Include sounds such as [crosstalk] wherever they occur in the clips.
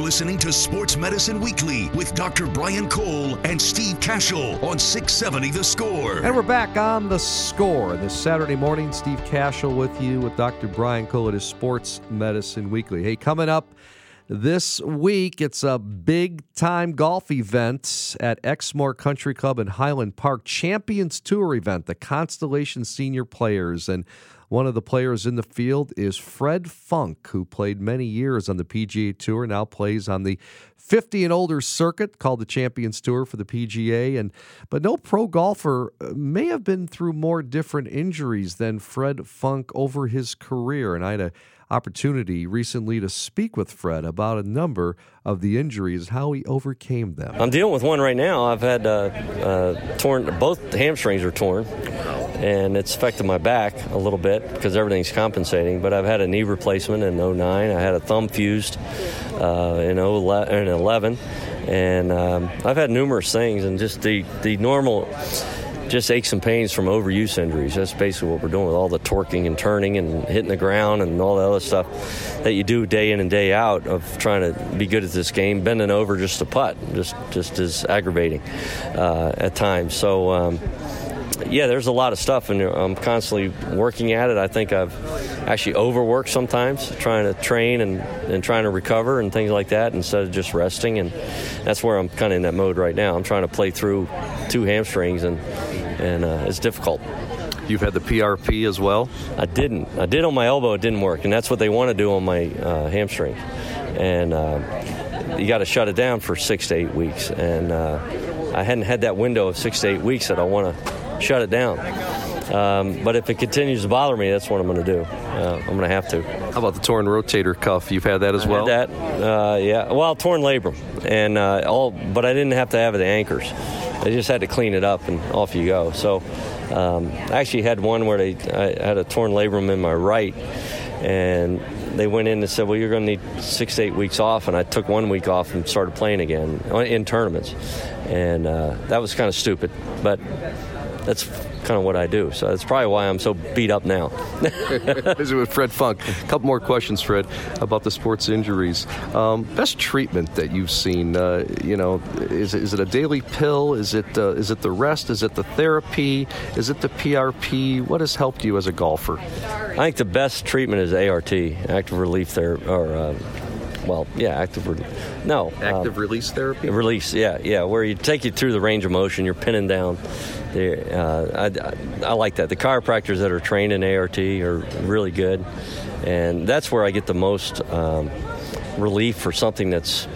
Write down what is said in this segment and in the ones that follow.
listening to Sports Medicine Weekly with Dr. Brian Cole and Steve Kashul on 670 The Score. And we're back on The Score this Saturday morning. Steve Kashul with you with Dr. Brian Cole at his Sports Medicine Weekly. Hey, coming up this week, it's a big time golf event at Exmoor Country Club in Highland Park. Champions Tour event, the Constellation Senior Players. And one of the players in the field is Fred Funk, who played many years on the PGA Tour, now plays on the 50 and older circuit called the Champions Tour for the PGA. And but no pro golfer uh, may have been through more different injuries than Fred Funk over his career. And I had a opportunity recently to speak with Fred about a number of the injuries, how he overcame them. I'm dealing with one right now. I've had uh, uh, torn, both hamstrings are torn, and it's affected my back a little bit because everything's compensating. But I've had a knee replacement in 09. I had a thumb fused uh, in 11, and um, I've had numerous things, and just the, the normal just aches and pains from overuse injuries. That's basically what we're doing with all the torquing and turning and hitting the ground and all the other stuff that you do day in and day out of trying to be good at this game. Bending over just to putt just just is aggravating uh, at times. So. Um, yeah, there's a lot of stuff, and I'm constantly working at it. I think I've actually overworked sometimes, trying to train and, and trying to recover and things like that instead of just resting. And that's where I'm kind of in that mode right now. I'm trying to play through two hamstrings, and and uh, it's difficult. You've had the PRP as well? I didn't. I did on my elbow. It didn't work, and that's what they want to do on my uh, hamstring. And uh, you got to shut it down for six to eight weeks. And uh, I hadn't had that window of six to eight weeks that I want to shut it down. Um, but if it continues to bother me, that's what I'm going to do. Uh, I'm going to have to. How about the torn rotator cuff? You've had that as I well. that, uh, yeah. Well, torn labrum, and uh, all, but I didn't have to have the anchors. I just had to clean it up, and off you go. So, um, I actually had one where they I had a torn labrum in my right, and they went in and said, "Well, you're going to need six to eight weeks off," and I took one week off and started playing again in tournaments, and uh, that was kind of stupid, but that's kind of what I do. So that's probably why I'm so beat up now. [laughs] Visit with Fred Funk. A couple more questions, Fred, about the sports injuries. Um, best treatment that you've seen. Uh, you know, is, is it a daily pill? Is it uh, is it the rest? Is it the therapy? Is it the PRP? What has helped you as a golfer? I think the best treatment is ART, active relief therapy, or uh, well, yeah, active. Re- no, active um, release therapy. Release, yeah, yeah, where you take you through the range of motion. You're pinning down uh, I, I, like that. The chiropractors that are trained in ART are really good, and that's where I get the most um, relief for something that's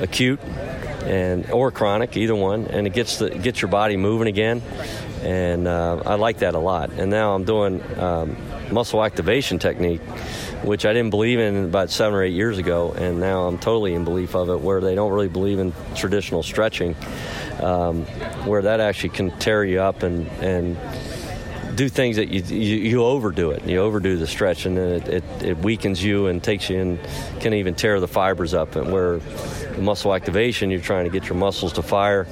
acute and or chronic, either one, and it gets the gets your body moving again, and uh, I like that a lot. And now I'm doing um, muscle activation technique, which I didn't believe in about seven or eight years ago, and now I'm totally in belief of it, where they don't really believe in traditional stretching um, where that actually can tear you up and and do things that you, you, you overdo it. You overdo the stretch, and then it, it, it, weakens you and takes you and can even tear the fibers up. And where muscle activation, you're trying to get your muscles to fire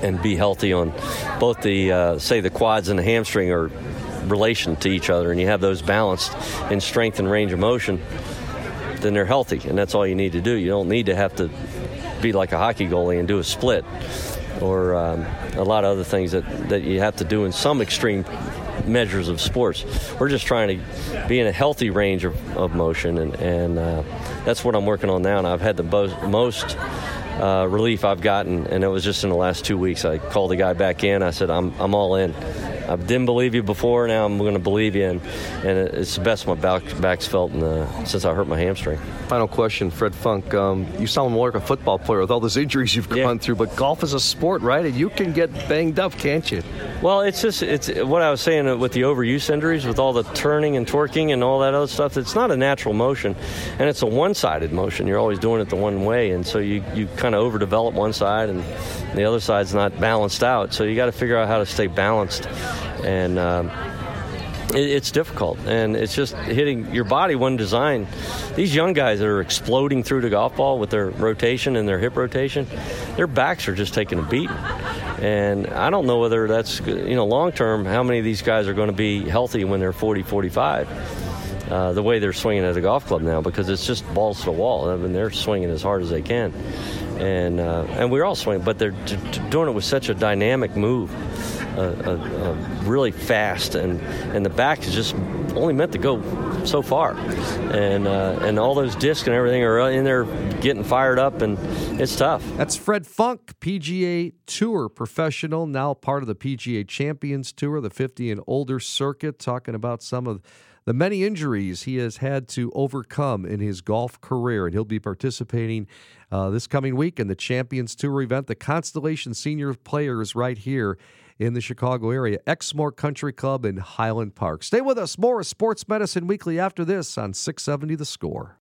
and be healthy on both the uh, say the quads and the hamstring are relation to each other, and you have those balanced in strength and range of motion. Then they're healthy, and that's all you need to do. You don't need to have to be like a hockey goalie and do a split or um, a lot of other things that, that you have to do in some extreme measures of sports. We're just trying to be in a healthy range of, of motion, and, and uh, that's what I'm working on now. And I've had the bo- most uh, relief I've gotten, and it was just in the last two weeks. I called the guy back in. I said, I'm, I'm all in. I didn't believe you before. Now I'm going to believe you, and, and it's the best my back, back's felt the, since I hurt my hamstring. Final question, Fred Funk. Um, you sound more like a football player with all those injuries you've gone yeah. through, but golf is a sport, right? And you can get banged up, can't you? Well, it's just it's what I was saying with the overuse injuries, with all the turning and torquing and all that other stuff. It's not a natural motion, and it's a one-sided motion. You're always doing it the one way, and so you you kind of overdevelop one side, and the other side's not balanced out. So you got to figure out how to stay balanced and um, it, it's difficult. And it's just hitting your body one design. These young guys that are exploding through the golf ball with their rotation and their hip rotation, their backs are just taking a beating. And I don't know whether that's, you know, long term, how many of these guys are going to be healthy when they're 40, 45 uh, the way they're swinging at the golf club now because it's just balls to the wall. I mean, they're swinging as hard as they can, and uh, and we're all swinging, but they're d- d- doing it with such a dynamic move, uh, uh, uh, really fast, and and the back is just only meant to go so far, and uh, and all those discs and everything are in there getting fired up, and it's tough. That's Fred Funk, PGA Tour professional, now part of the PGA Champions Tour, the 50 and older circuit, talking about some of the many injuries he has had to overcome in his golf career. And he'll be participating uh, this coming week in the Champions Tour event. The Constellation Senior Players right here in the Chicago area, Exmoor Country Club in Highland Park. Stay with us. More Sports Medicine Weekly after this on 670 The Score.